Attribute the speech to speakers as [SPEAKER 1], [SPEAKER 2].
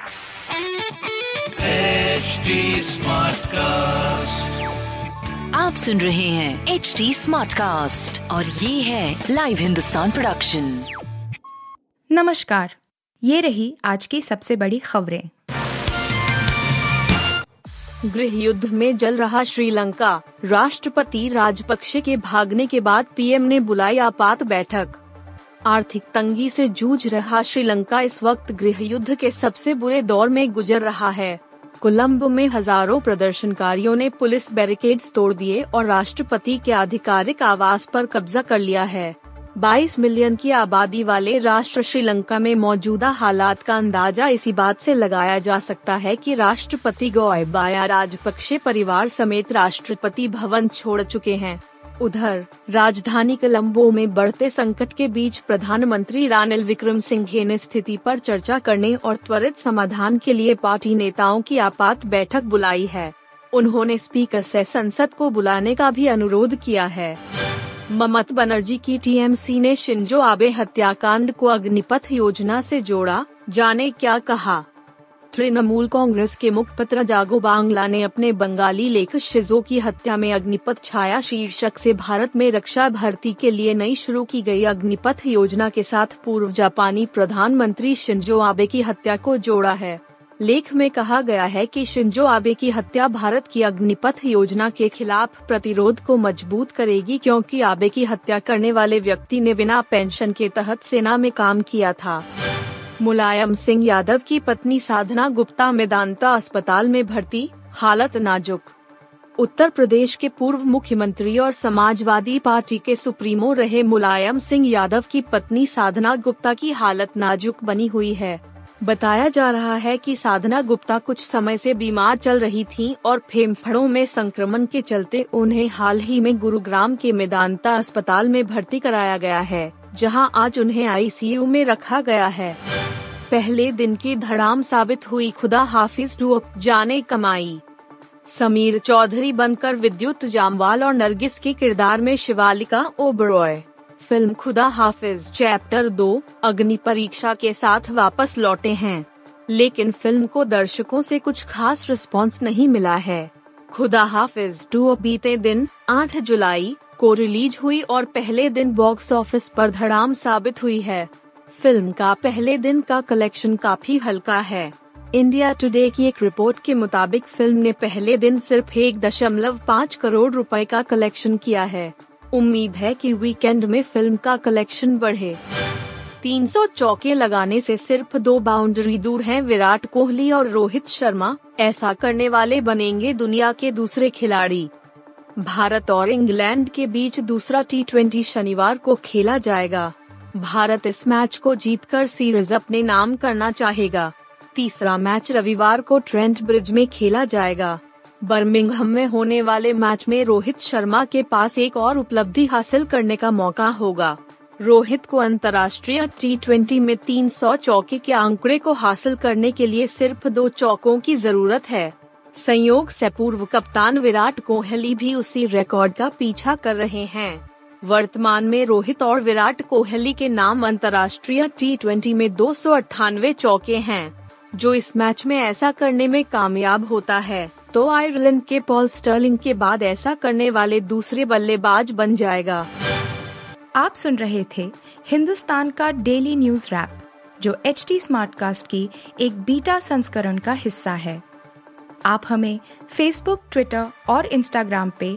[SPEAKER 1] HD Smartcast.
[SPEAKER 2] आप सुन रहे हैं एच डी स्मार्ट कास्ट और ये है लाइव हिंदुस्तान प्रोडक्शन
[SPEAKER 3] नमस्कार ये रही आज की सबसे बड़ी खबरें।
[SPEAKER 4] गृह युद्ध में जल रहा श्रीलंका। राष्ट्रपति राजपक्षे के भागने के बाद पीएम ने बुलाई आपात बैठक। आर्थिक तंगी से जूझ रहा श्रीलंका इस वक्त गृह युद्ध के सबसे बुरे दौर में गुजर रहा है। कोलंबो में हज़ारों प्रदर्शनकारियों ने पुलिस बैरिकेड्स तोड़ दिए और राष्ट्रपति के आधिकारिक आवास पर कब्जा कर लिया है। 22 मिलियन की आबादी वाले राष्ट्र श्रीलंका में मौजूदा हालात का अंदाज़ा इसी बात से लगाया जा सकता है कि राष्ट्रपति गोयबाया राजपक्षे परिवार समेत राष्ट्रपति भवन छोड़ चुके हैं। उधर, राजधानी कोलंबो में बढ़ते संकट के बीच प्रधानमंत्री रानिल विक्रम सिंघे ने स्थिति पर चर्चा करने और त्वरित समाधान के लिए पार्टी नेताओं की आपात बैठक बुलाई है। उन्होंने स्पीकर से संसद को बुलाने का भी अनुरोध किया है। ममता बनर्जी की टीएमसी ने शिंजो आबे हत्याकांड को अग्निपथ योजना से जोड़ा, जाने क्या कहा। तृणमूल कांग्रेस के मुखपत्र जागो बांग्ला ने अपने बंगाली लेख शिजो की हत्या में अग्निपथ छाया। शीर्षक से भारत में रक्षा भर्ती के लिए नई शुरू की गई अग्निपथ योजना के साथ पूर्व जापानी प्रधानमंत्री शिंजो आबे की हत्या को जोड़ा है। लेख में कहा गया है कि शिंजो आबे की हत्या भारत की अग्निपथ योजना के खिलाफ प्रतिरोध को मज़बूत करेगी क्योंकि आबे की हत्या करने वाले व्यक्ति ने बिना पेंशन के तहत सेना में काम किया था। मुलायम सिंह यादव की पत्नी साधना गुप्ता मेदांता अस्पताल में भर्ती, हालत नाजुक। उत्तर प्रदेश के पूर्व मुख्यमंत्री और समाजवादी पार्टी के सुप्रीमो रहे मुलायम सिंह यादव की पत्नी साधना गुप्ता की हालत नाजुक बनी हुई है। बताया जा रहा है कि साधना गुप्ता कुछ समय से बीमार चल रही थीं और फेफड़ों में संक्रमण के चलते उन्हें हाल ही में गुरुग्राम के मेदांता अस्पताल में भर्ती कराया गया है, जहाँ आज उन्हें आईसीयू में रखा गया है। पहले दिन की धड़ाम साबित हुई। खुदा हाफिज टू जाने कमाई। समीर चौधरी बनकर विद्युत जामवाल और नरगिस के किरदार में शिवालिका ओबरॉय। फ़िल्म खुदा हाफिज चैप्टर दो, अग्नि परीक्षा के साथ वापस लौटे हैं। लेकिन फ़िल्म को दर्शकों से कुछ खास रिस्पांस नहीं मिला है। खुदा हाफिज टू बीते दिन 8 जुलाई, को रिलीज़ हुई और पहले दिन बॉक्स ऑफ़िस पर धड़ाम साबित हुई है। फ़िल्म का पहले दिन का कलेक्शन काफ़ी हल्का है। इंडिया टुडे की एक रिपोर्ट के मुताबिक फ़िल्म ने पहले दिन सिर्फ़ एक दशमलव पाँच करोड़ रुपए का कलेक्शन किया है। उम्मीद है कि वीकेंड में फ़िल्म का कलेक्शन बढ़े। 300 चौके लगाने से सिर्फ़ दो बाउंड्री दूर हैं, विराट कोहली और रोहित शर्मा। ऐसा करने वाले बनेंगे दुनिया के दूसरे खिलाड़ी। भारत और इंग्लैंड के बीच दूसरा टी शनिवार को खेला जाएगा। भारत इस मैच को जीतकर सीरीज़ अपने नाम करना चाहेगा। तीसरा मैच रविवार को ट्रेंट ब्रिज में खेला जाएगा। बर्मिंगहम में होने वाले मैच में रोहित शर्मा के पास एक और उपलब्धि हासिल करने का मौका होगा। रोहित को अंतर्राष्ट्रीय टी ट्वेंटी में 300 चौके के आंकड़े को हासिल करने के लिए सिर्फ़ दो चौकों की ज़रूरत है। संयोग से पूर्व कप्तान विराट कोहली भी उसी रिकॉर्ड का पीछा कर रहे हैं। वर्तमान में रोहित और विराट कोहली के नाम अंतर्राष्ट्रीय टी में दो सौ अठानवे चौके हैं, जो इस मैच में ऐसा करने में कामयाब होता है। तो आयरलैंड के पॉल स्टर्लिंग के बाद ऐसा करने वाले दूसरे बल्लेबाज बन जाएगा।
[SPEAKER 3] आप सुन रहे थे हिंदुस्तान का डेली न्यूज़ रैप, जो एच टी स्मार्ट कास्ट की एक बीटा संस्करण का हिस्सा है। आप हमें फेसबुक ट्विटर और इंस्टाग्राम पे